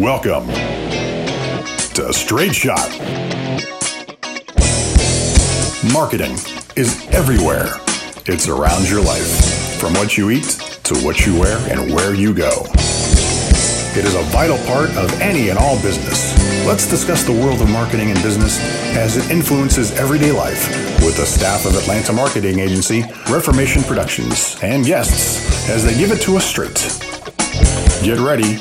Welcome to Straight Shot. Marketing is everywhere. It's around your life, from what you eat to what you wear and where you go. It is a vital part of any and all business. Let's discuss the world of marketing and business as it influences everyday life with the staff of Atlanta marketing agency Reformation Productions and guests as they give it to us straight. Get ready.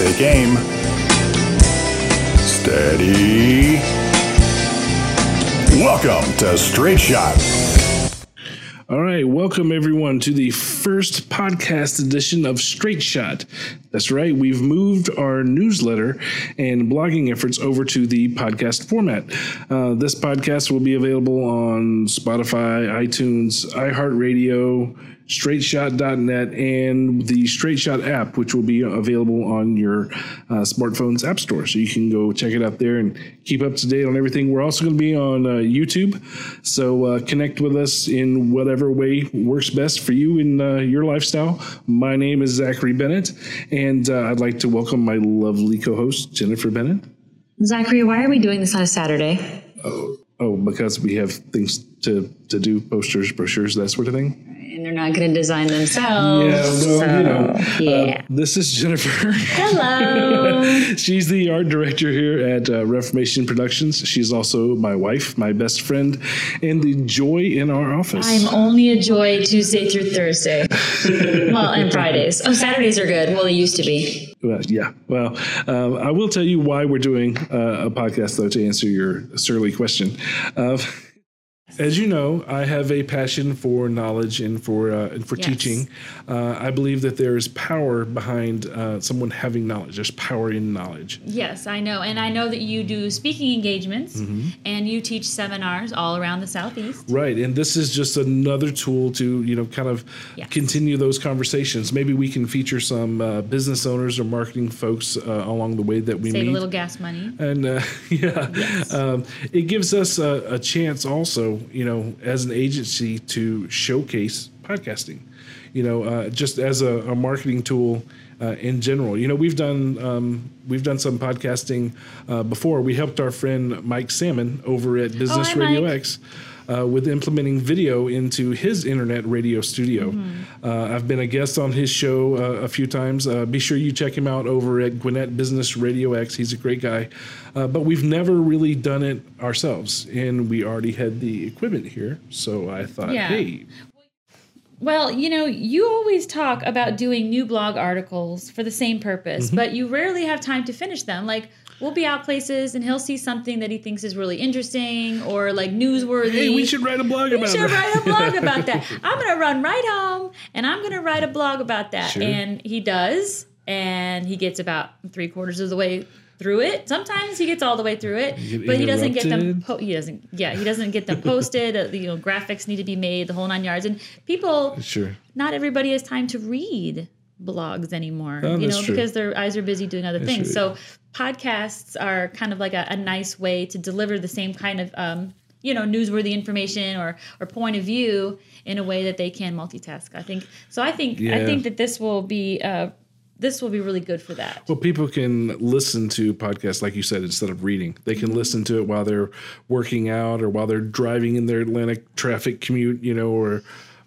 Take aim. Steady. Welcome to Straight Shot. All right, welcome everyone to the first podcast edition of Straight Shot. That's right, we've moved our newsletter and blogging efforts over to the podcast format. Uh, this podcast will be available on Spotify, iTunes, iHeartRadio, straightshot.net, and the Straight Shot app, which will be available on your uh, smartphone's app store. So you can go check it out there and keep up to date on everything. We're also going to be on uh, YouTube. So uh, connect with us in whatever way works best for you in uh, your lifestyle. My name is Zachary Bennett, and uh, I'd like to welcome my lovely co host, Jennifer Bennett. Zachary, why are we doing this on a Saturday? Oh, because we have things to, to do, posters, brochures, that sort of thing. And they're not going to design themselves. Yeah, well, so, you know, yeah. uh, this is Jennifer. Hello. She's the art director here at uh, Reformation Productions. She's also my wife, my best friend, and the joy in our office. I'm only a joy Tuesday through Thursday. well, and Fridays. Oh, Saturdays are good. Well, they used to be. Well, yeah. Well, um, I will tell you why we're doing uh, a podcast, though, to answer your surly question. Uh, as you know, I have a passion for knowledge and for uh, and for Yes. teaching. Uh, I believe that there is power behind uh, someone having knowledge. There's power in knowledge. Yes, I know. And I know that you do speaking engagements Mm-hmm. and you teach seminars all around the Southeast. Right, and this is just another tool to you know kind of Yes. continue those conversations. Maybe we can feature some uh, business owners or marketing folks uh, along the way that we Save meet. a little gas money. and uh, yeah, um, it gives us a, a chance also, you know, as an agency to showcase podcasting. You know, uh, just as a, a marketing tool uh, in general. You know, we've done um, we've done some podcasting uh, before. We helped our friend Mike Salmon over at Business hi, Radio Mike. X. Uh, with implementing video into his internet radio studio. Mm-hmm. Uh, I've been a guest on his show uh, a few times. Uh, be sure you check him out over at Gwinnett Business Radio X. He's a great guy. Uh, but we've never really done it ourselves, and we already had the equipment here. So I thought, Yeah. hey, Well, you know, you always talk about doing new blog articles for the same purpose, Mm-hmm. but you rarely have time to finish them. Like, we'll be out places and he'll see something that he thinks is really interesting or like newsworthy. hey, we should write a blog We about should that. write a blog about that. I'm gonna run right home and I'm gonna write a blog about that. Sure. And he does, and he gets about three quarters of the way through it. Sometimes he gets all the way through it, but he doesn't get them. Po- he doesn't. Yeah, he doesn't get them posted. uh, you know, graphics need to be made, the whole nine yards. And people, Sure. not everybody has time to read blogs anymore. Oh, you know, true. because their eyes are busy doing other things. true. So podcasts are kind of like a, a nice way to deliver the same kind of um, you know newsworthy information or or point of view in a way that they can multitask. I think so. I think I think that this will be uh, this will be really good for that. Well, people can listen to podcasts, like you said, instead of reading. They can listen to it while they're working out or while they're driving in their Atlanta traffic commute, you know, or.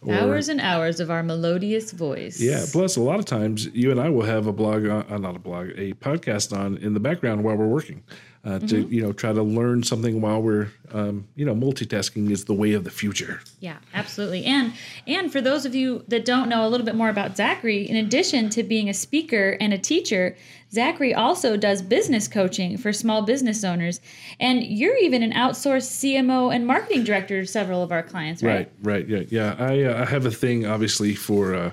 Or Hours and hours of our melodious voice. Yeah. Plus, a lot of times you and I will have a blog, on, uh, not a blog, a podcast on in the background while we're working, uh, to Mm-hmm. you know try to learn something while we're um, you know multitasking is the way of the future. Yeah, absolutely. And and for those of you that don't know a little bit more about Zachary, in addition to being a speaker and a teacher, Zachary also does business coaching for small business owners. And you're even an outsourced CMO and marketing director to several of our clients, right? Right. Right. Yeah. Yeah. I uh, I have a thing obviously for. Uh,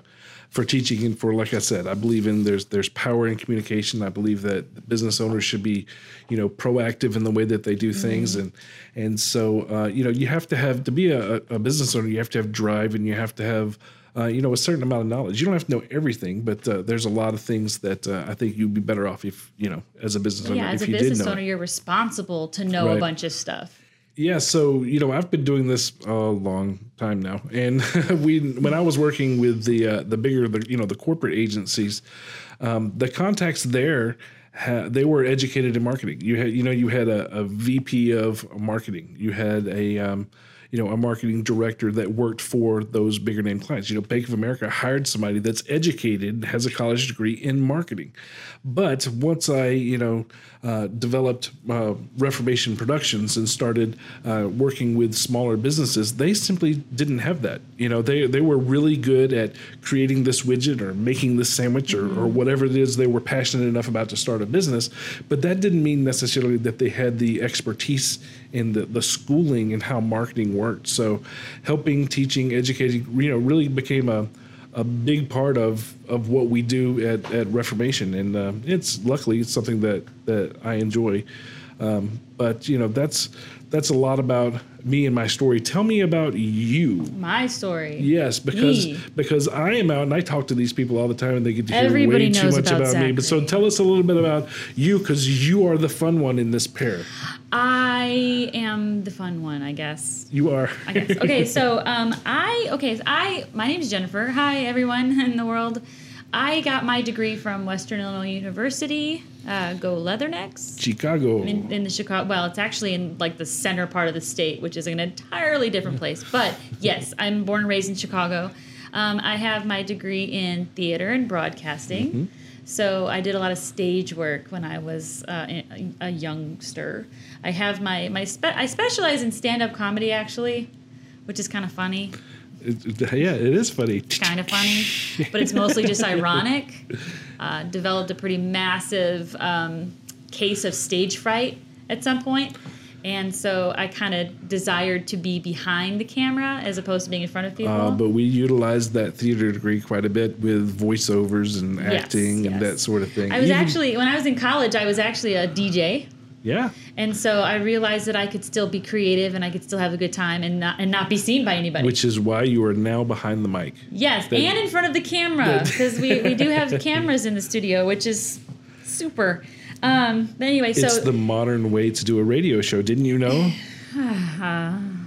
for teaching and for like I said, I believe in there's there's power in communication. I believe that business owners should be, you know, proactive in the way that they do things, and and so uh, you know you have to have to be a, a business owner. You have to have drive, and you have to have uh, you know a certain amount of knowledge. You don't have to know everything, but uh, there's a lot of things that uh, I think you'd be better off if you know as a business owner Yeah, as if a you business owner, you're responsible to know Right. a bunch of stuff. Yeah, so you know I've been doing this a long time now, and we when I was working with the uh, the bigger the you know the corporate agencies, um, the contacts there ha- they were educated in marketing. You had you know you had a, a VP of marketing, you had a um, you know a marketing director that worked for those bigger name clients. You know, Bank of America hired somebody that's educated, has a college degree in marketing. But once I you know uh, developed uh, Reformation Productions and started uh, working with smaller businesses, they simply didn't have that. You know, they they were really good at creating this widget or making this sandwich or, or whatever it is they were passionate enough about to start a business, but that didn't mean necessarily that they had the expertise in the, the schooling and how marketing worked. So, helping, teaching, educating, you know, really became a a big part of of what we do at, at Reformation, and uh, it's luckily it's something that that I enjoy. Um, but you know, that's that's a lot about me and my story. Tell me about you. My story. Yes, because Me. because I am out and I talk to these people all the time, and they get to hear Everybody way too much about about, me. But so tell us a little bit about you, because you are the fun one in this pair. I am the fun one, I guess. You are. I guess. Okay, so um, I okay, so I my name is Jennifer. Hi everyone in the world. I got my degree from Western Illinois University. Uh, go Leathernecks. Chicago. In, in the Chicago, well, it's actually in like the center part of the state, which is an entirely different place. But yes, I'm born and raised in Chicago. Um, I have my degree in theater and broadcasting. So I did a lot of stage work when I was uh, a, a youngster. I have my my spe- I specialize in stand up comedy actually, which is kind of funny, It- yeah, it is funny. kind of funny, but it's mostly just ironic. Uh, developed a pretty massive um, case of stage fright at some point, and so I kind of desired to be behind the camera as opposed to being in front of people. Uh, but we utilized that theater degree quite a bit with voiceovers and Yes, acting and that sort of thing. I was Even- actually when I was in college, I was actually a DJ. Yeah. And so I realized that I could still be creative and I could still have a good time and not and not be seen by anybody. Which is why you are now behind the mic. yes, that- and in front of the camera because we, we do have cameras in the studio, which is super. Um, but anyway, so it's the modern way to do a radio show. Didn't you know?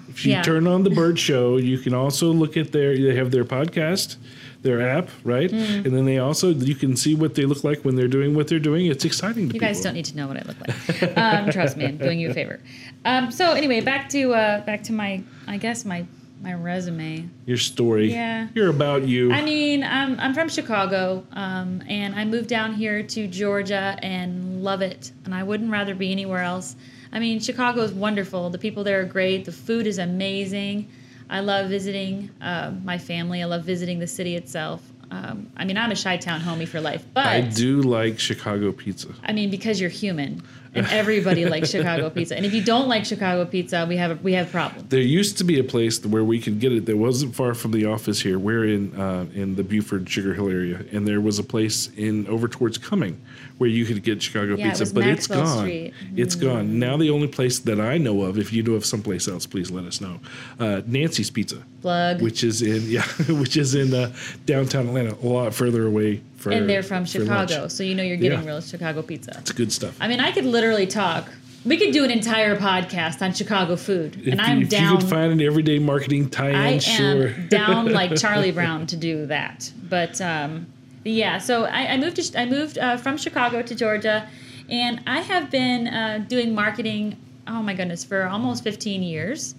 if you Yeah. turn on the Bert Show, you can also look at their. They have their podcast, their app, right? Mm. And then they also you can see what they look like when they're doing what they're doing. It's exciting to You people. guys don't need to know what I look like. Um, trust me, I'm doing you a favor. Um, so anyway, back to uh, back to my I guess my my resume. Your story. Yeah. You're about you. I mean, I'm, I'm from Chicago, um, and I moved down here to Georgia and love it. And I wouldn't rather be anywhere else. I mean, Chicago is wonderful. The people there are great. The food is amazing. I love visiting uh, my family. I love visiting the city itself. Um, I mean, I'm a Chi Town homie for life, but I do like Chicago pizza. I mean, because you're human, and everybody likes Chicago pizza. And if you don't like Chicago pizza, we have a, we have a problem. There used to be a place where we could get it that wasn't far from the office here. We're in uh, in the Buford Sugar Hill area, and there was a place in over towards Cumming where you could get Chicago Yeah, pizza, was but it's Maxwell gone. Street. Mm. It's gone now. The only place that I know of, if you know of someplace else, please let us know. Uh, Nancy's Pizza, Plug. which is in yeah, which is in uh, downtown Atlanta, a lot further away. For, and they're from. Chicago, so you know you're getting Yeah. real Chicago pizza. It's good stuff. I mean, I could literally talk. We could do an entire podcast on Chicago food, if and I'm if down. you could find an everyday marketing tie-in, I am sure. down like Charlie Brown to do that. But um, yeah, so I, I moved to I moved uh, from Chicago to Georgia, and I have been uh, doing marketing. Oh my goodness, for almost 15 years,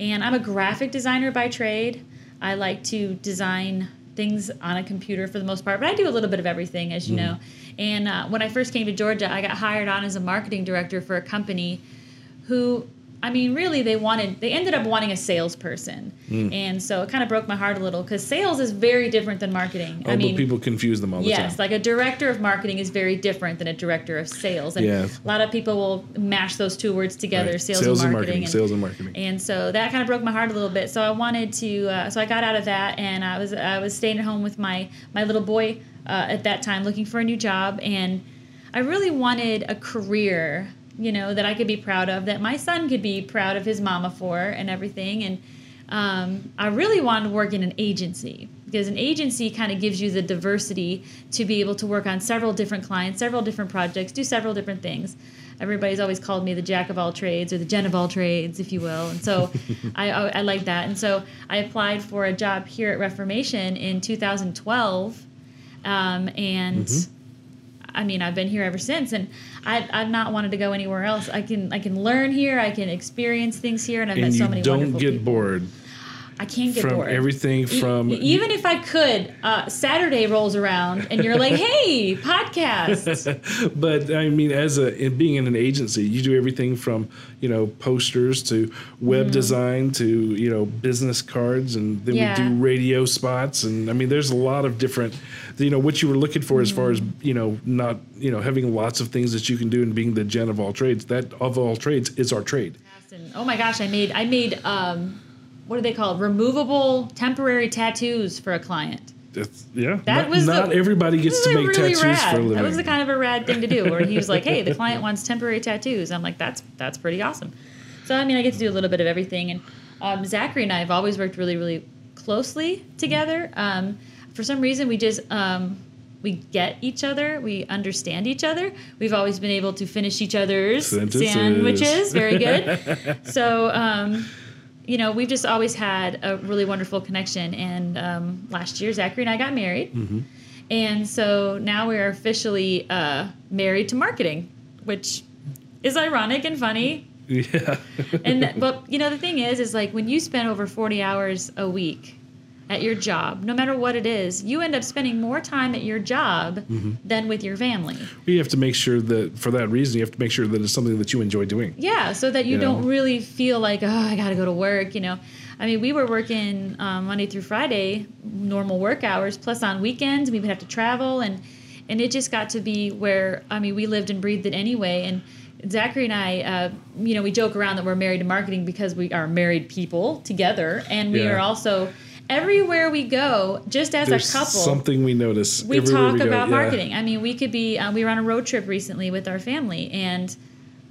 and I'm a graphic designer by trade. I like to design things on a computer for the most part, but I do a little bit of everything, as you know. And uh, when I first came to Georgia, I got hired on as a marketing director for a company who I mean, really, they wanted, they ended up wanting a salesperson. Hmm. And so it kind of broke my heart a little because sales is very different than marketing. Oh, I mean, but people confuse them all the yes, time. Yes, like a director of marketing is very different than a director of sales. And Yes. a lot of people will mash those two words together, Right. sales, and marketing. and- sales and marketing. and so that kind of broke my heart a little bit. So I wanted to. Uh, so I got out of that, and I was I was staying at home with my my little boy uh, at that time, looking for a new job, and I really wanted a career, you know, that I could be proud of, that my son could be proud of his mama for, and everything. And um, I really wanted to work in an agency because an agency kind of gives you the diversity to be able to work on several different clients, several different projects, do several different things. everybody's always called me the jack of all trades or the gen of all trades, if you will. And so I, I, I like that. And so I applied for a job here at Reformation in 2012. Um, and I mean, I've been here ever since, and I, I've not wanted to go anywhere else. I can I can learn here, I can experience things here, and I've and met so many don't wonderful get people. bored I can't get from bored. everything E- from even if I could, uh, Saturday rolls around and you're like, "Hey, podcast." but I mean, as a in being in an agency, you do everything from you know posters to web Mm-hmm. design to you know business cards, and then Yeah. we do radio spots, and I mean, there's a lot of different, you know, what you were looking for as far as Mm-hmm. you know, not you know having lots of things that you can do and being the gen of all trades. That of all trades is our trade. Oh my gosh, I made I made um, what are they called? Removable temporary tattoos for a client. That's, yeah, That not, was not the- everybody gets to make really tattoos rad. for a living. That was the kind of a rad thing to do. Where he was like, "Hey, the client wants temporary tattoos." I'm like, "That's that's pretty awesome." So I mean, I get to do a little bit of everything. And um, Zachary and I have always worked really, really closely together. Um, for some reason, we just um, we get each other. We understand each other. We've always been able to finish each other's Sentences. sandwiches. Very good. so. You know, we've just always had a really wonderful connection. And um, last year, Zachary and I got married. And so now we're officially uh, married to marketing, which is ironic and funny. yeah. And but you know the thing is, is like when you spend over forty hours a week at your job, no matter what it is, you end up spending more time at your job Mm-hmm. than with your family. You have to make sure that for that reason, you have to make sure that it's something that you enjoy doing. Yeah, so that you You don't know? really feel like, oh, I got to go to work. You know, I mean, we were working um, Monday through Friday, normal work hours, plus on weekends we would have to travel, and and it just got to be where I mean, we lived and breathed it anyway. And Zachary and I, uh, you know, we joke around that we're married to marketing because we are married people together, and we Yeah. are also everywhere we go, just as There's a couple something we notice. we talk go. about Yeah. marketing. I mean, we could be. Uh, we were on a road trip recently with our family, and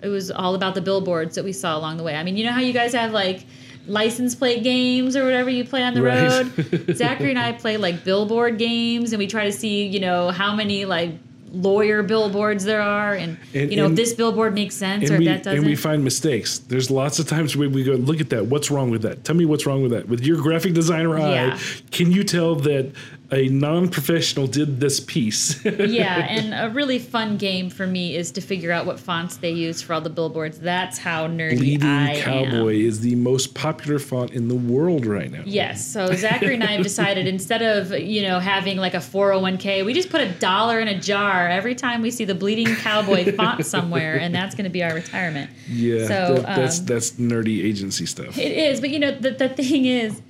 it was all about the billboards that we saw along the way. I mean, you know how you guys have like license plate games or whatever you play on the Right. road. Zachary and I play like billboard games, and we try to see, you know, how many like lawyer billboards there are, and, And- you know and- if this billboard makes sense or we, if that doesn't. and we find mistakes. There's lots of times where we go, look at that. What's wrong with that? Tell me what's wrong with that. With your graphic designer Yeah. eye, can you tell that a non-professional did this piece? yeah, and a really fun game for me is to figure out what fonts they use for all the billboards. That's how nerdy Bleeding I am. Cowboy is the most popular font in the world right now. Yes. So Zachary and I have decided instead of, you know, having like a 401k, we just put a dollar in a jar every time we see the bleeding cowboy font somewhere, and that's going to be our retirement. Yeah, So, that, that's um, that's nerdy agency stuff. It is, but you know, the, the thing is,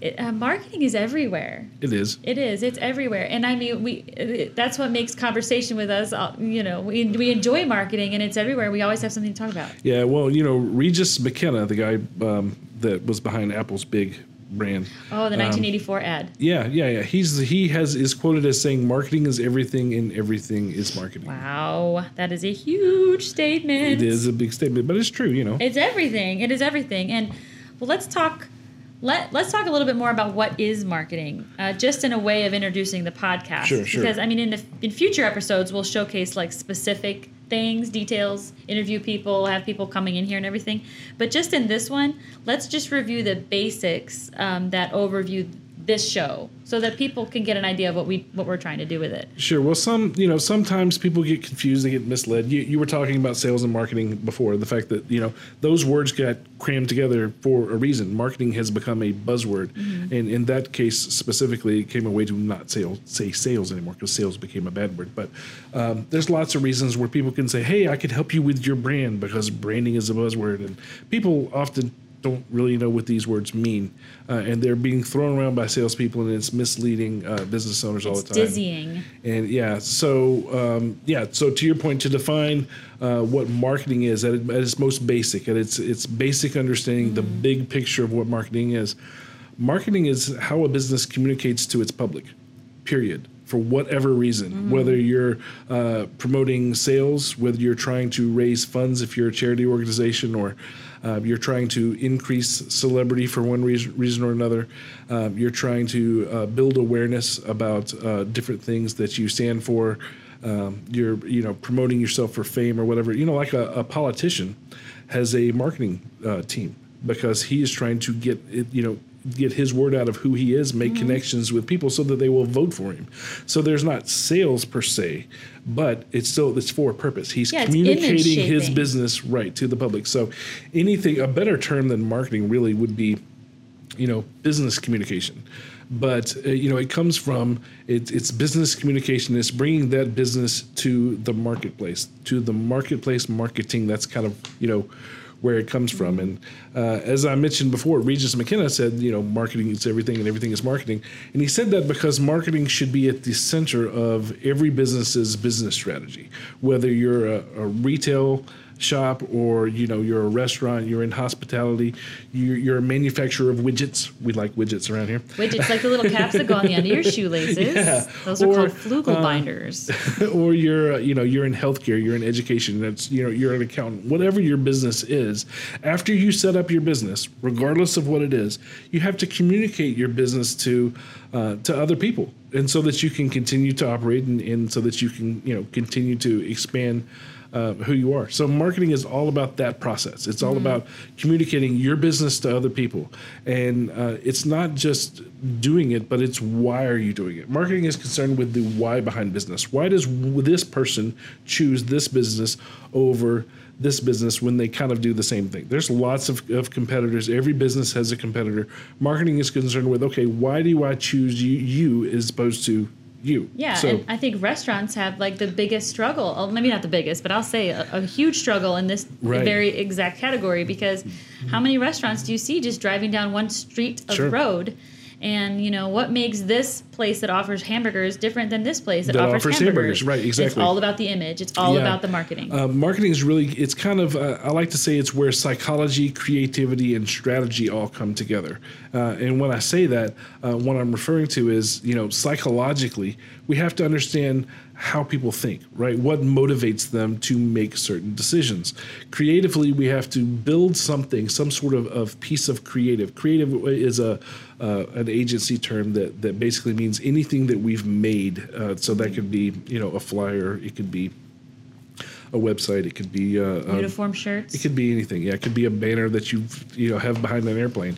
it, uh, marketing is everywhere. It is. It is. It's everywhere, and I mean, we. It, that's what makes conversation with us. uh, You know, we we enjoy marketing, and it's everywhere. We always have something to talk about. Yeah, well, you know, Regis McKenna, the guy um, that was behind Apple's big brand. Oh, the um, 1984 ad. Yeah, yeah, yeah. He's he has is quoted as saying, "Marketing is everything, and everything is marketing." Wow, that is a huge statement. It is a big statement, but it's true. You know. It's everything. It is everything. And well, let's talk. Let Let's talk a little bit more about what is marketing, uh, just in a way of introducing the podcast. Sure, sure. Because I mean, in the in future episodes, we'll showcase like specific things, details, interview people, have people coming in here and everything. But just in this one, let's just review the basics um, that overview this show, so that people can get an idea of what we what we're trying to do with it. Sure. Well, some you know sometimes people get confused, they get misled. You, you were talking about sales and marketing before. The fact that you know those words got crammed together for a reason. Marketing has become a buzzword, and in that case specifically, it came a way to not sales, say sales anymore because sales became a bad word. But um, there's lots of reasons where people can say, "Hey, I could help you with your brand," because branding is a buzzword, and people often don't really know what these words mean, uh, and they're being thrown around by salespeople, and it's misleading uh, business owners all the time. dizzying. And yeah, so um, yeah, so to your point, to define uh, what marketing is at, at its most basic, at its its basic understanding, the big picture of what marketing is. Marketing is how a business communicates to its public. Period. For whatever reason, whether you're uh, promoting sales, whether you're trying to raise funds if you're a charity organization, or uh, you're trying to increase celebrity for one reason, reason or another, um, you're trying to uh, build awareness about uh, different things that you stand for. um, you're you know promoting yourself for fame or whatever. You know, like a, a politician has a marketing uh, team because he is trying to get it, you know get his word out of who he is, make Mm-hmm. connections with people so that they will vote for him. So there's not sales per se, but it's still it's for a purpose. He's Yeah, communicating his business right to the public. So anything a better term than marketing really would be you know business communication but uh, you know it comes from it, it's business communication it's bringing that business to the marketplace to the marketplace marketing that's kind of you know where it comes from. And uh, as i mentioned before regis mckenna said you know marketing is everything and everything is marketing. And he said that because marketing should be at the center of every business's business strategy whether you're a, a retail shop or you know you're a restaurant you're in hospitality you're, you're a manufacturer of widgets we like widgets around here Widgets like the little caps that go on the end of your shoelaces. Yeah. Those are Or, called flugel binders. or you're uh, you know you're in healthcare you're in education that's you know you're an accountant whatever your business is after you set up your business regardless of what it is you have to communicate your business to uh, to other people and so that you can continue to operate and, and so that you can you know continue to expand uh, who you are. So marketing is all about that process. It's all about communicating your business to other people, and uh, it's not just doing it, but it's why are you doing it. Marketing is concerned with the why behind business. Why does this person choose this business over? This business when they kind of do the same thing. There's lots of, of competitors. Every business has a competitor. Marketing is concerned with okay, why do I choose you, you as opposed to you? Yeah, So- and I think restaurants have like the biggest struggle. oh, Maybe not the biggest, but I'll say a, a huge struggle in this Right. very exact category because how many restaurants do you see just driving down one street of Sure. road? And you know what makes this place that offers hamburgers different than this place that, That offers, offers hamburgers? hamburgers, right, It's all about the image. It's all Yeah. about the marketing. Uh, marketing is really, it's kind of, uh, I like to say it's where psychology, creativity, and strategy all come together. Uh, and when I say that, uh, what I'm referring to is, you know, psychologically, we have to understand how people think, right? What motivates them to make certain decisions. Creatively, we have to build something, some sort of, of piece of creative. Creative is a uh, an agency term that that basically means anything that we've made. Uh, so that could be, you know, a flyer. It could be a website. It could be uh, um, Uniform shirts. it could be anything. Yeah, it could be a banner that you you know have behind an airplane.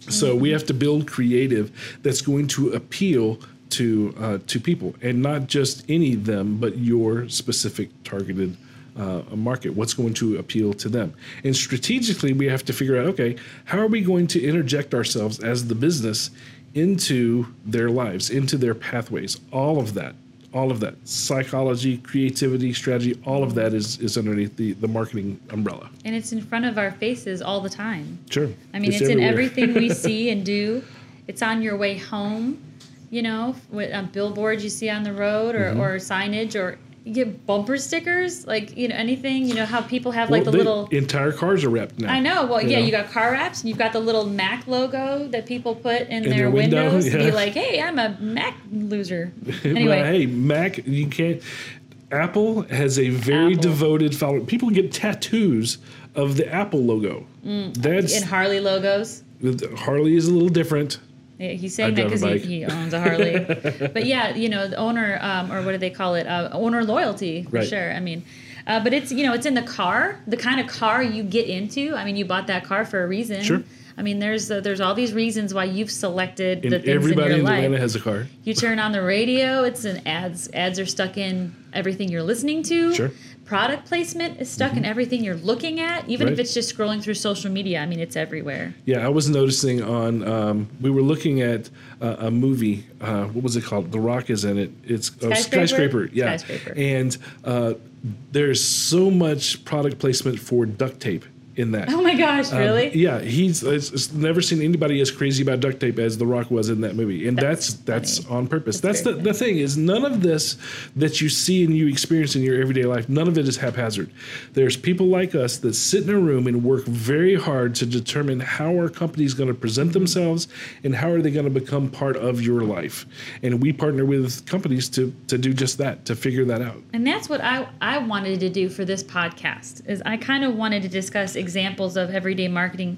So we have to build creative that's going to appeal to uh, to people, and not just any of them, but your specific targeted uh, market. What's going to appeal to them? And strategically, we have to figure out, okay, how are we going to interject ourselves as the business into their lives, into their pathways? All of that all of that psychology creativity strategy all of that is is underneath the the marketing umbrella and it's in front of our faces all the time. sure I mean, it's, in everything we see and do. It's on your way home, you know, with um, billboards you see on the road or, Mm-hmm. or signage or you get bumper stickers, like, you know, anything. You know, how people have like Well, the little. entire cars are wrapped now I know. Well, you yeah, know? you got car wraps and you've got the little Mac logo that people put in, their, their window, windows to be like, hey, I'm a Mac loser. Anyway, hey mac you can't apple has a very Apple. devoted following people get tattoos of the apple logo mm, that's in Harley logos. harley is a little different he's saying that because he, he owns a Harley. but yeah, you know, the owner, um, or what do they call it? Uh, owner loyalty, for Right. sure. I mean, uh, but it's, you know, it's in the car, the kind of car you get into. I mean, you bought that car for a reason. Sure. I mean, there's uh, there's all these reasons why you've selected the and things everybody in in your life. atlanta has a car You turn on the radio, it's an ads. Ads are stuck in everything you're listening to. Sure. Mm-hmm. Product placement is stuck in everything you're looking at, even if it's just scrolling through social media. I mean, it's everywhere. Yeah, I was noticing on. Um, we were looking at uh, a movie. Uh, what was it called? The Rock is in it. It's oh, Skyscraper? skyscraper. Yeah, Skyscraper. And uh, there's so much product placement for duct tape in that. Oh my gosh, Um, really? yeah, he's it's, never seen anybody as crazy about duct tape as The Rock was in that movie, and that's That's that's, on purpose. That's That's, the, the thing is none of this that you see and you experience in your everyday life, none of it is haphazard. There's people like us that sit in a room and work very hard to determine how our company is going to present themselves and how are they going to become part of your life. And we partner with companies to to do just that, to figure that out. And that's what I, I wanted to do for this podcast is I kind of wanted to discuss examples of everyday marketing,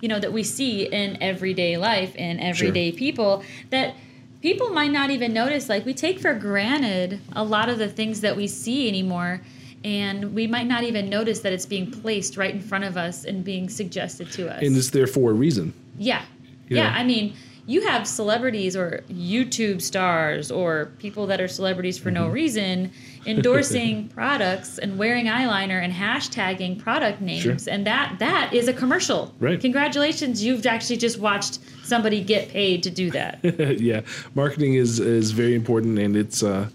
you know, that we see in everyday life and everyday people that people might not even notice. Like we take for granted a lot of the things that we see anymore. And we might not even notice that it's being placed right in front of us and being suggested to us. And it's there for a reason. Yeah. You yeah. know. I mean, you have celebrities or YouTube stars or people that are celebrities for Mm-hmm. no reason endorsing products and wearing eyeliner and hashtagging product names Sure. and that that is a commercial. Right. Congratulations, you've actually just watched somebody get paid to do that. yeah, marketing is is very important, and it's uh,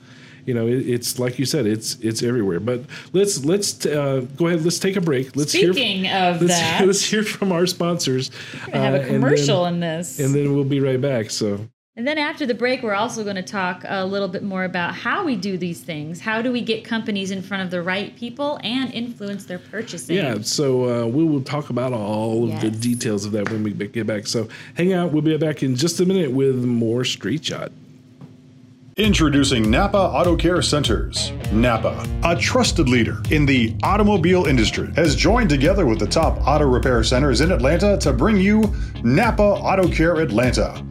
you know, it, it's like you said, it's it's everywhere. But let's let's uh, go ahead. Let's take a break. Let's Speaking hear, of let's, that, let's hear from our sponsors. I have uh, a then- commercial in this. and then we'll be right back. So And then after the break, we're also going to talk a little bit more about how we do these things. How do we get companies in front of the right people and influence their purchasing? yeah, so uh, we will talk about all of the details of that when we get back. So hang out. We'll be back in just a minute with more Straight Shot. Introducing Napa Auto Care Centers. Napa, a trusted leader in the automobile industry, has joined together with the top auto repair centers in Atlanta to bring you Napa Auto Care Atlanta.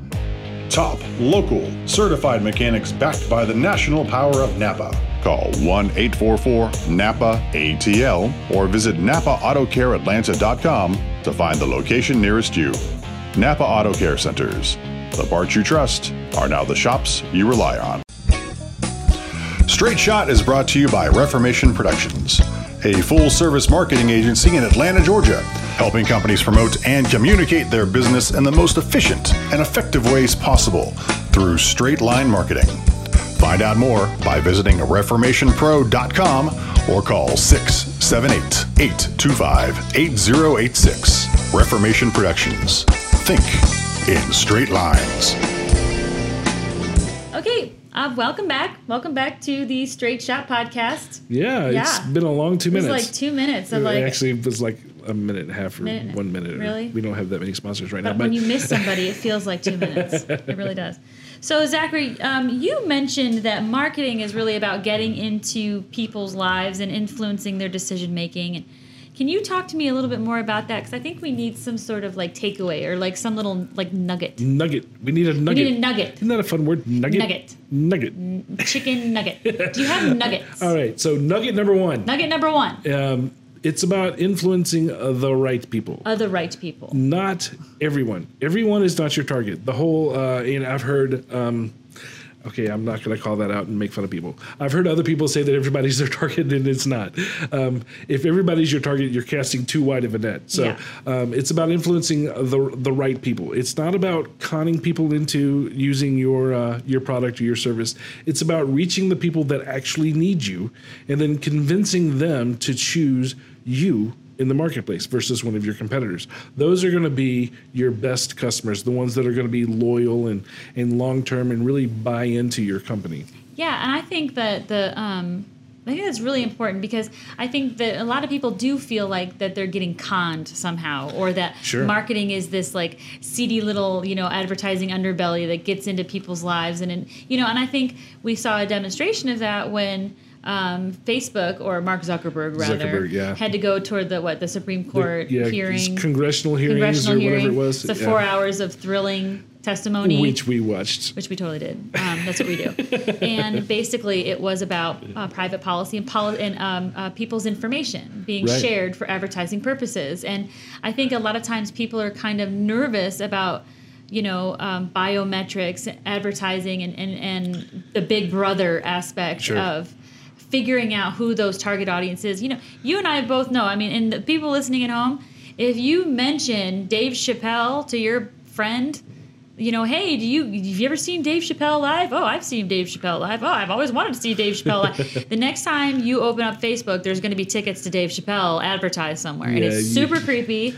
Top, local, certified mechanics backed by the national power of Napa. Call 1 844 NAPA ATL or visit NapaAutoCareAtlanta.com to find the location nearest you. Napa Auto Care Centers. The parts you trust are now the shops you rely on. Straight Shot is brought to you by Reformation Productions, a full service marketing agency in Atlanta, Georgia, helping companies promote and communicate their business in the most efficient and effective ways possible through straight line marketing. Find out more by visiting reformationpro.com or call 678 825 8086. Reformation Productions. Think in straight lines. Okay, uh, welcome back. Welcome back to the Straight Shot podcast. Yeah, yeah. it's been a long two It was minutes. like two minutes of It like. actually it was like a minute and a half or Minute- one minute. really? We don't have that many sponsors right but now. But when you miss somebody, it feels like two minutes. It really does. So, Zachary, um, you mentioned that marketing is really about getting into people's lives and influencing their decision making. Can you talk to me a little bit more about that? Because I think we need some sort of like takeaway or like some little like nugget. nugget. We need a nugget. We need a nugget. Isn't that a fun word? Nugget. Nugget. Nugget. Chicken nugget. Do you have nuggets? All right. So nugget number one. Nugget number one. Um, it's about influencing uh, the right people. Of the right people. not everyone. Everyone is not your target. The whole, uh, and I've heard, um, okay, I'm not going to call that out and make fun of people. I've heard other people say that everybody's their target, and it's not. Um, if everybody's your target, you're casting too wide of a net. So Yeah. um, it's about influencing the the right people. It's not about conning people into using your uh, your product or your service. It's about reaching the people that actually need you, and then convincing them to choose you in the marketplace versus one of your competitors. Those are going to be your best customers, the ones that are going to be loyal and and long term and really buy into your company. Yeah, and I think that the um, I think that's really important because I think that a lot of people do feel like that they're getting conned somehow, or that Sure. marketing is this like seedy little you know advertising underbelly that gets into people's lives, and, and you know, and I think we saw a demonstration of that when. Um, Facebook or Mark Zuckerberg rather Zuckerberg, yeah. had to go toward the what the Supreme Court yeah, hearing congressional hearings congressional or hearing. whatever it was. It's a yeah. four hours of thrilling testimony which we watched. which we totally did. Um, that's what we do. and basically, it was about uh, private policy and, poli- and um, uh, people's information being Right. shared for advertising purposes. And I think a lot of times people are kind of nervous about. You know, um, biometrics, advertising, and, and, and the big brother aspect Sure. of figuring out who those target audience is. You know, you and I both know. I mean, and the people listening at home, if you mention Dave Chappelle to your friend, you know, hey, do you have you ever seen Dave Chappelle live? Oh, I've seen Dave Chappelle live. Oh, I've always wanted to see Dave Chappelle live. the next time you open up Facebook, there's going to be tickets to Dave Chappelle advertised somewhere, and Yeah, it's you- super creepy.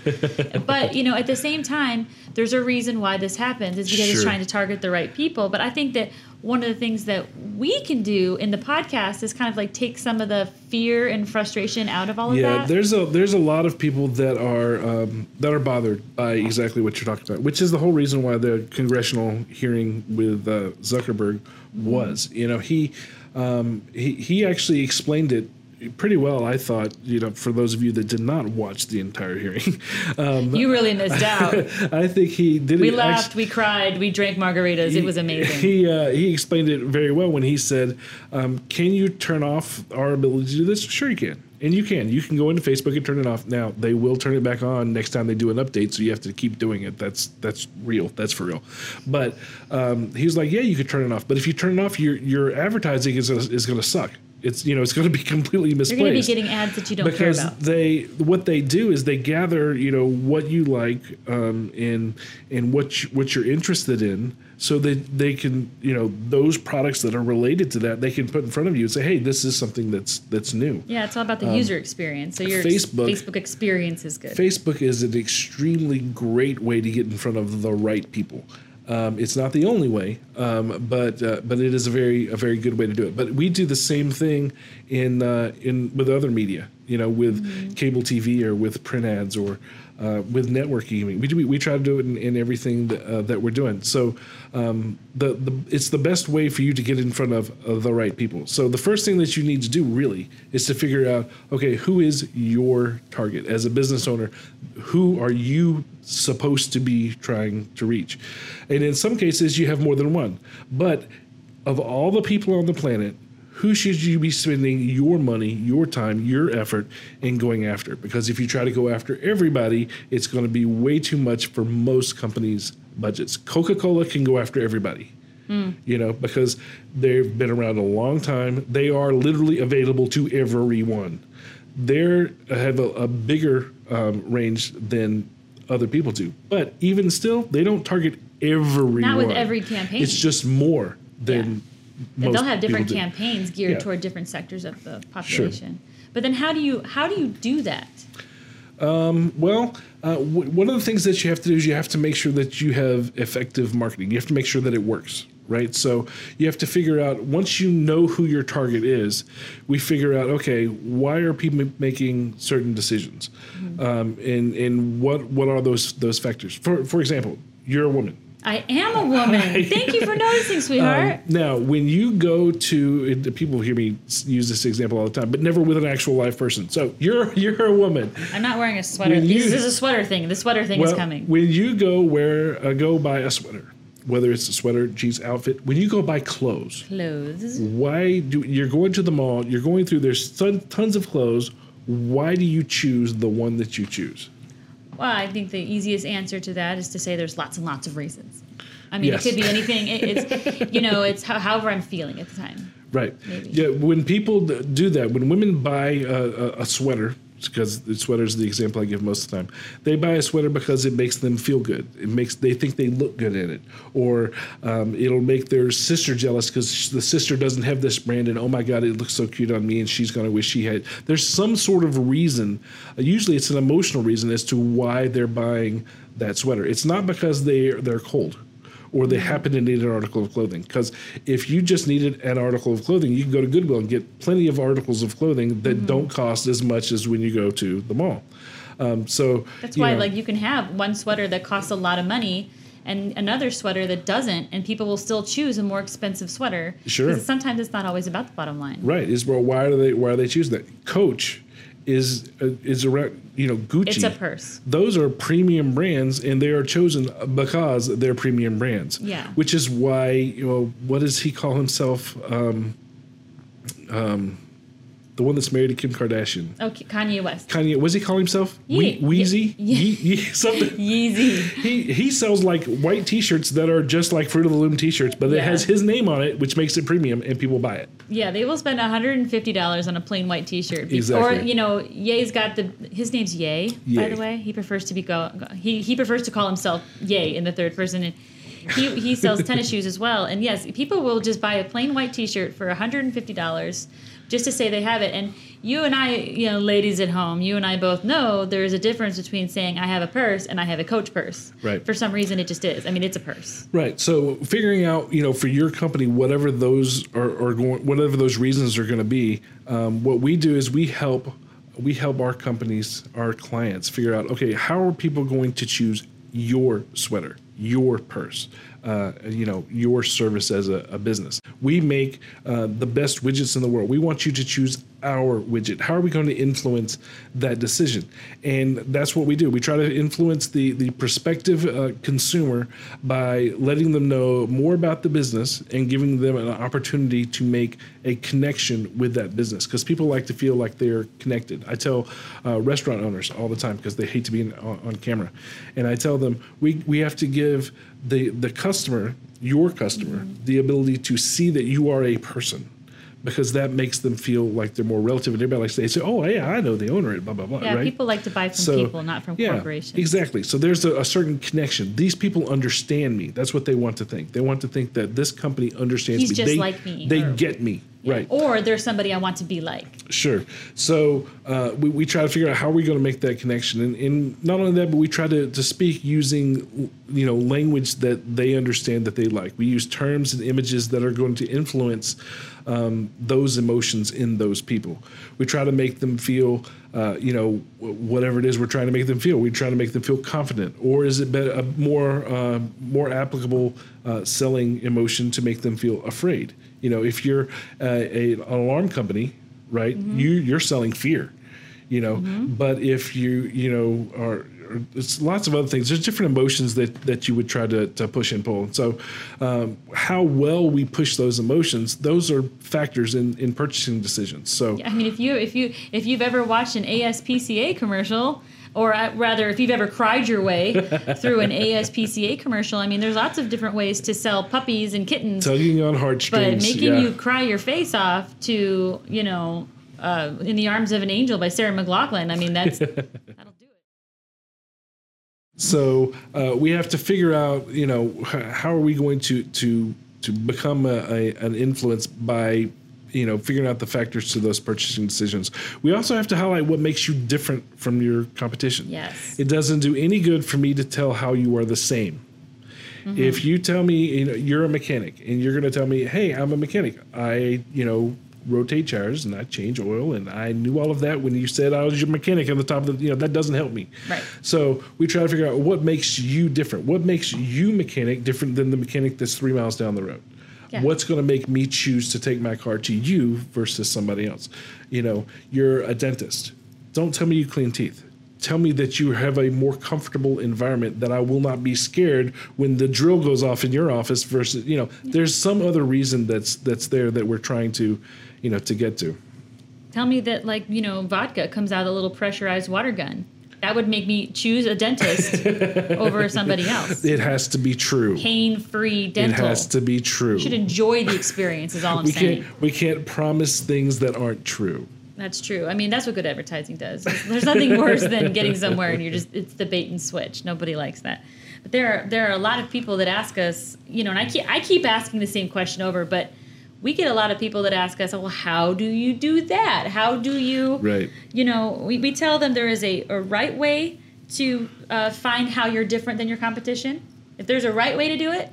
but you know, at the same time, there's a reason why this happens. It's because it's trying to target the right people. But I think that one of the things that we can do in the podcast is kind of like take some of the fear and frustration out of all of Yeah, that. Yeah, there's a there's a lot of people that are um, that are bothered by exactly what you're talking about, which is the whole reason why the congressional hearing with uh, Zuckerberg was. You know, he um, he he actually explained it pretty well, I thought. You know, for those of you that did not watch the entire hearing, um, You really missed out. I think he did. We laughed, actually- we cried, we drank margaritas. It was amazing. He uh, he explained it very well when he said, um, "Can you turn off our ability to do this? Sure, you can." And you can. You can go into Facebook and turn it off. Now they will turn it back on next time they do an update, so you have to keep doing it. That's that's real. That's for real. But um, he was like, "Yeah, you could turn it off. But if you turn it off, your your advertising is is going to suck. It's you know it's going to be completely You're going to be getting ads that you don't because care about. they what they do is they gather you know what you like um, and and what you, what you're interested in so that they can you know those products that are related to that they can put in front of you and say hey this is something that's that's new Yeah, it's all about the user experience. So your Um, Facebook- Facebook experience is good. Facebook is an extremely great way to get in front of the right people. Um, it's not the only way, um, but uh, but it is a very a very good way to do it. But we do the same thing in uh, in with other media, you know, with cable TV or with print ads or uh, with networking. We do we try to do it in, in everything that, uh, that we're doing. So um, the the it's the best way for you to get in front of uh, the right people. So the first thing that you need to do really is to figure out okay who is your target as a business owner, who are you supposed to be trying to reach, and in some cases you have more than one, but of all the people on the planet. Who should you be spending your money, your time, your effort in going after? Because if you try to go after everybody, it's going to be way too much for most companies' budgets. Coca Cola can go after everybody you know, because they've been around a long time. They are literally available to everyone. They have a, a bigger um, range than other people do, but even still, they don't target everyone. Not with every campaign. It's just more than they'll have different campaigns geared Yeah. toward different sectors of the population. But then how do you how do you do that? Well, uh, w- one of the things that you have to do is you have to make sure that you have effective marketing. You have to make sure that it works, right? So you have to figure out once you know who your target is, we figure out okay, why are people making certain decisions, um, and and what what are those those factors? For for example, you're a woman. I am a woman. Thank you for noticing, sweetheart. Now, when you go to people hear me use this example all the time, but never with an actual live person. So you're you're a woman. I'm not wearing a sweater. you- this is a sweater thing. The sweater thing is coming. When you go wear uh, go buy a sweater, whether it's a sweater, jeans, outfit, when you go buy clothes, Clothes. why do you're going to the mall? You're going through there's ton, tons of clothes. Why do you choose the one that you choose? Well, I think the easiest answer to that is to say there's lots and lots of reasons. I mean, Yes. it could be anything. It, it's you know, it's how, however I'm feeling at the time. Right. Maybe. Yeah. When people do that, when women buy a, a, a sweater, because the sweater is the example I give most of the time, they buy a sweater because it makes them feel good. It makes they think they look good in it, or um, it'll make their sister jealous because the sister doesn't have this brand, and oh my god, it looks so cute on me, and she's gonna wish she had. There's some sort of reason. Usually, it's an emotional reason as to why they're buying that sweater. It's not because they they're cold or they happen to need an article of clothing. Because if you just needed an article of clothing, you can go to Goodwill and get plenty of articles of clothing that Mm-hmm. don't cost as much as when you go to the mall. Um, so That's why, know, like, you can have one sweater that costs a lot of money and another sweater that doesn't, and people will still choose a more expensive sweater. Sure. Because sometimes it's not always about the bottom line. right is well, why are they why are they choosing that? Coach is uh, is around you know Gucci. It's a purse. Those are premium brands, and they are chosen because they're premium brands. Yeah. Which is why you know what does he call himself? Um, um, the one that's married to Kim Kardashian. Oh, Kanye West. Kanye, was he call himself? Ye- Wheezy? ye- Ye- ye- something. Yeezy. He he sells like white T-shirts that are just like Fruit of the Loom T-shirts, but it has his name on it, which makes it premium, and people buy it. Yeah, they will spend $150 on a plain white T-shirt. Be- Or you know, Ye's got the his name's Ye, by the way. He prefers to be go, go- he he prefers to call himself Ye in the third person. And he he sells tennis shoes as well. And yes, people will just buy a plain white T-shirt for $150 just to say they have it. And you and I, you know, ladies at home, you and I both know there is a difference between saying I have a purse and I have a Coach purse. Right. For some reason, it just is. I mean, it's a purse. Right. So figuring out, you know, for your company, whatever those are, are going, whatever those reasons are going to be, um, what we do is we help, we help our companies, our clients figure out, okay, how are people going to choose your sweater, your purse? Uh, you know your service as a, a business. We make uh, the best widgets in the world. We want you to choose our widget. How are we going to influence that decision? And that's what we do. We try to influence the the prospective uh, consumer by letting them know more about the business and giving them an opportunity to make a connection with that business because people like to feel like they're connected. I tell uh, restaurant owners all the time because they hate to be in, on, on camera, and I tell them we we have to give the the customer your customer mm-hmm. the ability to see that you are a person because that makes them feel like they're more relative and everybody likes to say oh yeah i know the owner blah blah blah Yeah, right people like to buy from So, people, not from yeah, corporations. Exactly. So there's a, a certain connection. These people understand me. That's what they want to think. They want to think that this company understands He's me. just they, like me, They or- get me. Right. Or there's somebody I want to be like. Sure. So uh, we, we try to figure out how we're going to make that connection, and, and not only that, but we try to, to speak using you know language that they understand that they like. We use terms and images that are going to influence um, those emotions in those people. We try to make them feel. Uh, you know, whatever it is we're trying to make them feel, we try to make them feel confident, or is it be- a more uh, more applicable uh, selling emotion to make them feel afraid? You know, if you're uh, a, an alarm company, right? You you're selling fear, you know. But if you you know are, are it's lots of other things. There's different emotions that that you would try to, to push and pull. So, um, how well we push those emotions, those are factors in in purchasing decisions. So. yeah, I mean, if you if you if you've ever watched an ASPCA commercial, or uh, rather, if you've ever cried your way through an ASPCA commercial, I mean, there's lots of different ways to sell puppies and kittens. Tugging on heartstrings, but making yeah. you cry your face off to you know uh, in the arms of an angel by Sarah McLachlan i mean that's that'll do it So uh, we have to figure out, you know, how are we going to to to become a, a, an influence by, you know, figuring out the factors to those purchasing decisions. We also have to highlight what makes you different from your competition. Yes. It doesn't do any good for me to tell how you are the same. Mm-hmm. If you tell me you know, you're a mechanic and you're going to tell me, "Hey, I'm a mechanic. I, you know, rotate tires and I change oil and I knew all of that when you said I was your mechanic on the top of the, you know, that doesn't help me." Right. So we try to figure out what makes you different. What makes you mechanic different than the mechanic that's three miles down the road? Yeah. What's going to make me choose to take my car to you versus somebody else? You know, you're a dentist. Don't tell me you clean teeth. Tell me that you have a more comfortable environment that I will not be scared when the drill goes off in your office versus, you know, there's some other reason that's that's there that we're trying to, you know, to get to. tell me that like you know vodka comes out of a little pressurized water gun that would make me choose a dentist over somebody else It has to be true. pain-free dental. It has to be true. you should enjoy the experience is all i'm we saying can't we can't promise things that aren't true. That's true. I mean, that's what good advertising does. There's nothing worse than getting somewhere and you're just it's the bait and switch. Nobody likes that. But there are there are a lot of people that ask us, you know, and I keep I keep asking the same question over, but we get a lot of people that ask us, well, how do you do that? How do you Right. you know, we, we tell them there is a, a right way to uh, find how you're different than your competition. If there's a right way to do it,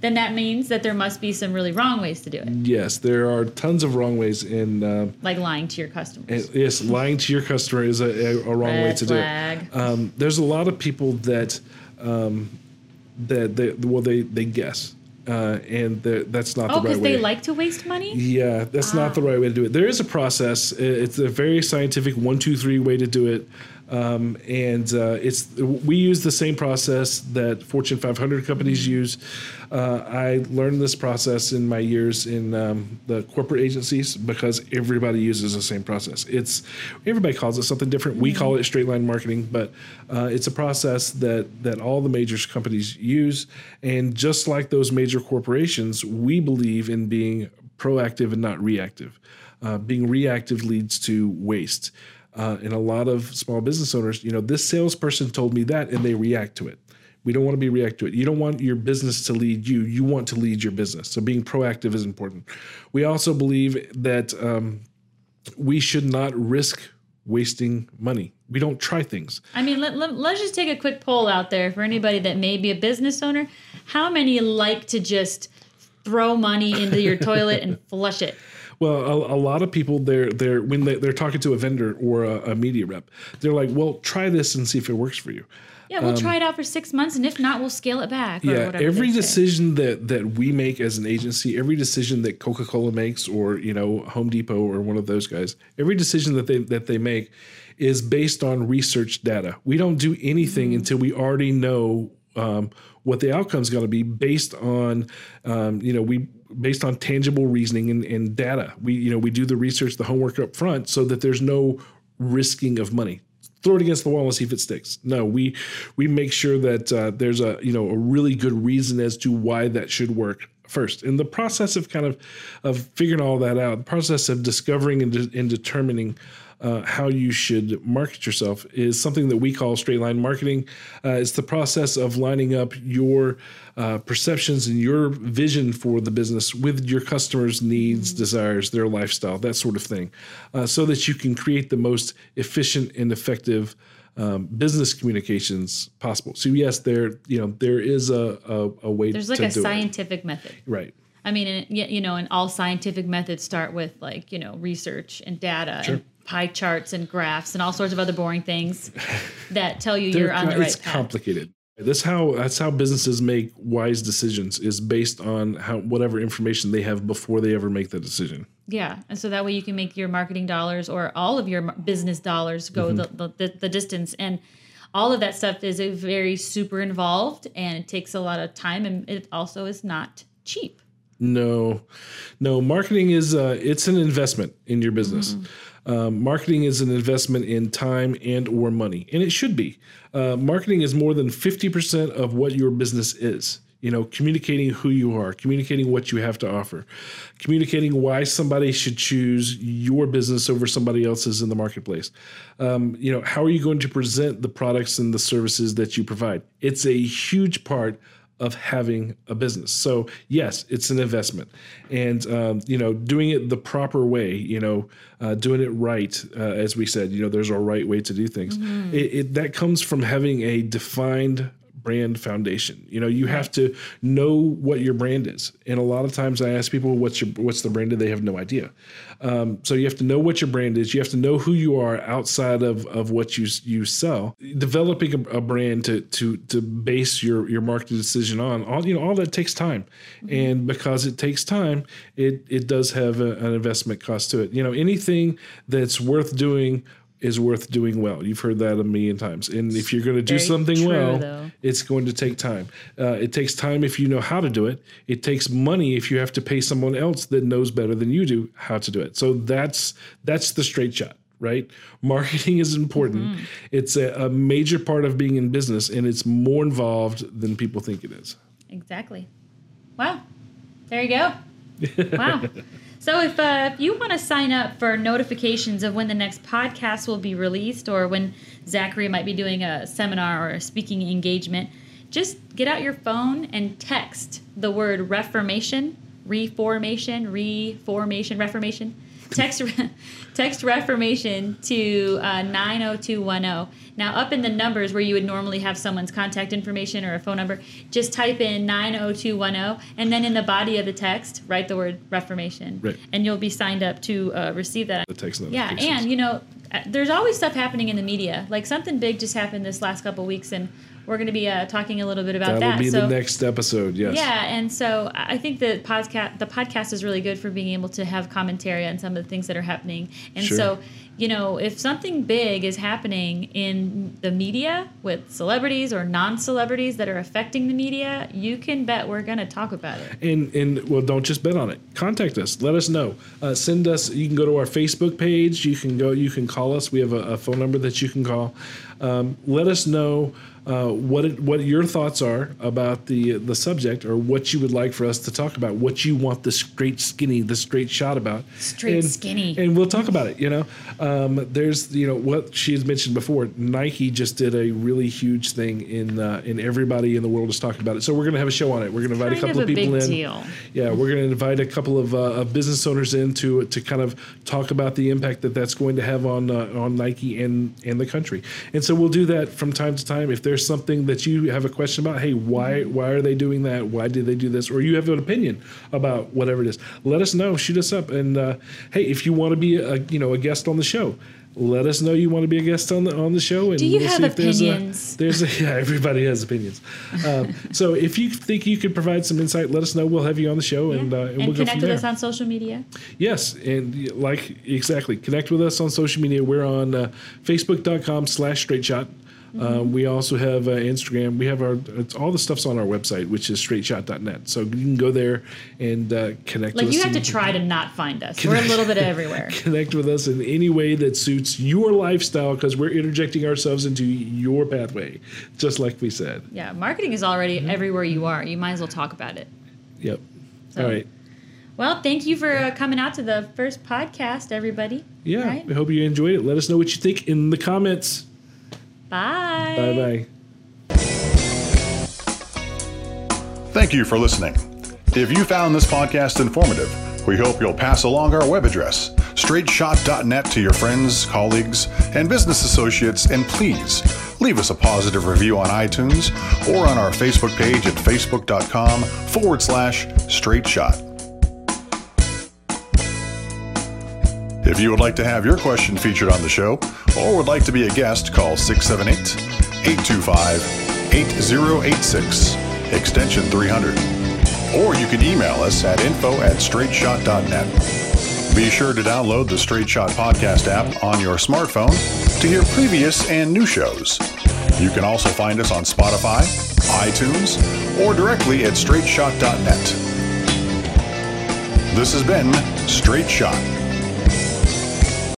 then that means that there must be some really wrong ways to do it, Yes, there are tons of wrong ways in. Uh, like lying to your customers. yes, lying to your customer is a, a, a wrong way to flag. do it. Um, there's a lot of people that um, that they, well they they guess, uh, and the- that's not Oh, the right way. Oh, because they like to waste money? Yeah, that's not the right way to do it. There is a process. It's a very scientific one, two, three way to do it, um, and uh, it's we use the same process that Fortune 500 companies use. Uh, I learned this process in my years in um, the corporate agencies because everybody uses the same process. It's everybody calls it something different. We call it straight line marketing, but uh, it's a process that that all the major companies use. And just like those major corporations, we believe in being proactive and not reactive. Uh, being reactive leads to waste. Uh, and a lot of small business owners, you know, this salesperson told me that, and they react to it. We don't want to be react to it. You don't want your business to lead you. You want to lead your business. So being proactive is important. We also believe that um, we should not risk wasting money. We don't try things. I mean, let, let, let's just take a quick poll out there for anybody that may be a business owner. How many like to just throw money into your toilet and flush it? Well, a, a lot of people they're they're when they, they're talking to a vendor or a, a media rep, they're like, "Well, try this and see if it works for you." Yeah, we'll try it out for six months, and if not, we'll scale it back. Or Um, yeah every they say. decision that that we make as an agency every decision that coca-cola makes or you know home depot or one of those guys every decision that they that they make is based on research data we don't do anything Mm-hmm. until we already know um, what the outcome's going to be based on um, you know we based on tangible reasoning and, and data. We you know we do the research the homework up front so that there's no risking of money. Throw it against the wall and see if it sticks. No, we we make sure that uh, there's a you know a really good reason as to why that should work first. In the process of kind of of figuring all that out, the process of discovering and, de- and determining. Uh, how you should market yourself is something that we call straight line marketing. Uh, it's the process of lining up your uh, perceptions and your vision for the business with your customers' needs, desires, their lifestyle, that sort of thing, uh, so that you can create the most efficient and effective um, business communications possible. So yes, there you know there is a a, a way There's like a do it. scientific method. right. I mean, and, you know, and all scientific methods start with like you know research and data and pie charts and graphs and all sorts of other boring things that tell you you're on the right it's path. complicated. That's how that's how businesses make wise decisions is based on how whatever information they have before they ever make the decision. Yeah, and so that way you can make your marketing dollars or all of your business dollars go Mm-hmm. the, the the distance, and all of that stuff is a very super involved, and it takes a lot of time, and it also is not cheap. No, no. Marketing is uh, it's an investment in your business. Um, marketing is an investment in time and or money, and it should be. Uh, marketing is more than fifty percent of what your business is. You know, communicating who you are, communicating what you have to offer, communicating why somebody should choose your business over somebody else's in the marketplace. Um, you know, how are you going to present the products and the services that you provide? It's a huge part of having a business. So yes, it's an investment, and um, you know, doing it the proper way, you know, uh, doing it right, uh, as we said, you know, there's a right way to do things. It, it that comes from having a defined brand foundation. You know, you have to know what your brand is, and a lot of times I ask people, "What's your what's the brand?" and they have no idea. Um, so you have to know what your brand is. You have to know who you are outside of, of what you you sell. Developing a, a brand to to to base your your marketing decision on all you know all that takes time, and because it takes time, it it does have a, an investment cost to it. You know anything that's worth doing is worth doing well. You've heard that a million times. And if you're going to do something true, well, though. it's going to take time. Uh, it takes time if you know how to do it. It takes money if you have to pay someone else that knows better than you do how to do it. So that's that's the straight shot, right? Marketing is important. Mm-hmm. It's a, a major part of being in business, and it's more involved than people think it is. Exactly. Wow. There you go. Wow. so if uh, if you want to sign up for notifications of when the next podcast will be released or when Zachary might be doing a seminar or a speaking engagement, just get out your phone and text the word reformation, reformation, reformation, reformation. Text text reformation to uh, 90210. Now, up in the numbers where you would normally have someone's contact information or a phone number, just type in 90210 and then in the body of the text, write the word reformation. Right. And you'll be signed up to uh, receive that. The text Yeah, and you know, uh, there's always stuff happening in the media. Like something big just happened this last couple weeks, and we're going to be uh, talking a little bit about That'll that. Will be so, the next episode. Yes. yeah, and so I think the podcast the podcast is really good for being able to have commentary on some of the things that are happening. And Sure. so, you know, if something big is happening in the media with celebrities or non-celebrities that are affecting the media, you can bet we're going to talk about it. And and well, don't just bet on it. Contact us. Let us know. Uh, send us. You can go to our Facebook page. You can go. You can call us. We have a, a phone number that you can call. Um, let us know uh, what it, what your thoughts are about the the subject, or what you would like for us to talk about. What you want the straight skinny, the straight shot about. Straight And- skinny. And we'll talk about it. You know, um, there's you know what she has mentioned before. Nike just did a really huge thing in uh, in everybody in the world is talking about it. So we're gonna have a show on it. We're gonna invite a couple of a people in. deal. Yeah, we're going to invite a couple of, uh, of business owners in to to kind of talk about the impact that that's going to have on uh, on Nike and and the country. And so we'll do that from time to time. If there there's something that you have a question about, hey, why why are they doing that? Why did they do this? Or you have an opinion about whatever it is. Let us know. Shoot us up. And uh, hey, if you want to be a you know a guest on the show, let us know you want to be a guest on the on the show. And Do you we'll have see if there's a- opinions? There's a, yeah, everybody has opinions. Um, so if you think you could provide some insight, let us know. We'll have you on the show, and uh, and, and we'll go connect with us on social media. Yes, and like exactly, connect with us on social media. We're on uh, Facebook.com slash Straight Shot. Um, we also have uh, Instagram. We have our it's, all the stuff's on our website, which is straightshot.net. So you can go there and uh, connect. With us. Like you have to try to not find us. We're a little bit everywhere. Connect with us in any way that suits your lifestyle, because we're interjecting ourselves into your pathway, just like we said. Yeah, marketing is already everywhere you are. You might as well talk about it. Yep. So- all right. Well, thank you for uh, coming out to the first podcast, everybody. Yeah. Right? We hope you enjoyed it. Let us know what you think in the comments. Bye. Bye bye. Thank you for listening. If you found this podcast informative, we hope you'll pass along our web address, straightshot.net, to your friends, colleagues, and business associates, and please leave us a positive review on iTunes or on our Facebook page at facebook.com forward slash straight If you would like to have your question featured on the show or would like to be a guest, call 678 825 8086, extension 300. Or you can email us at info at straightshot.net. Be sure to download the Straight Shot Podcast app on your smartphone to hear previous and new shows. You can also find us on Spotify, iTunes, or directly at straightshot.net. This has been Straight Shot.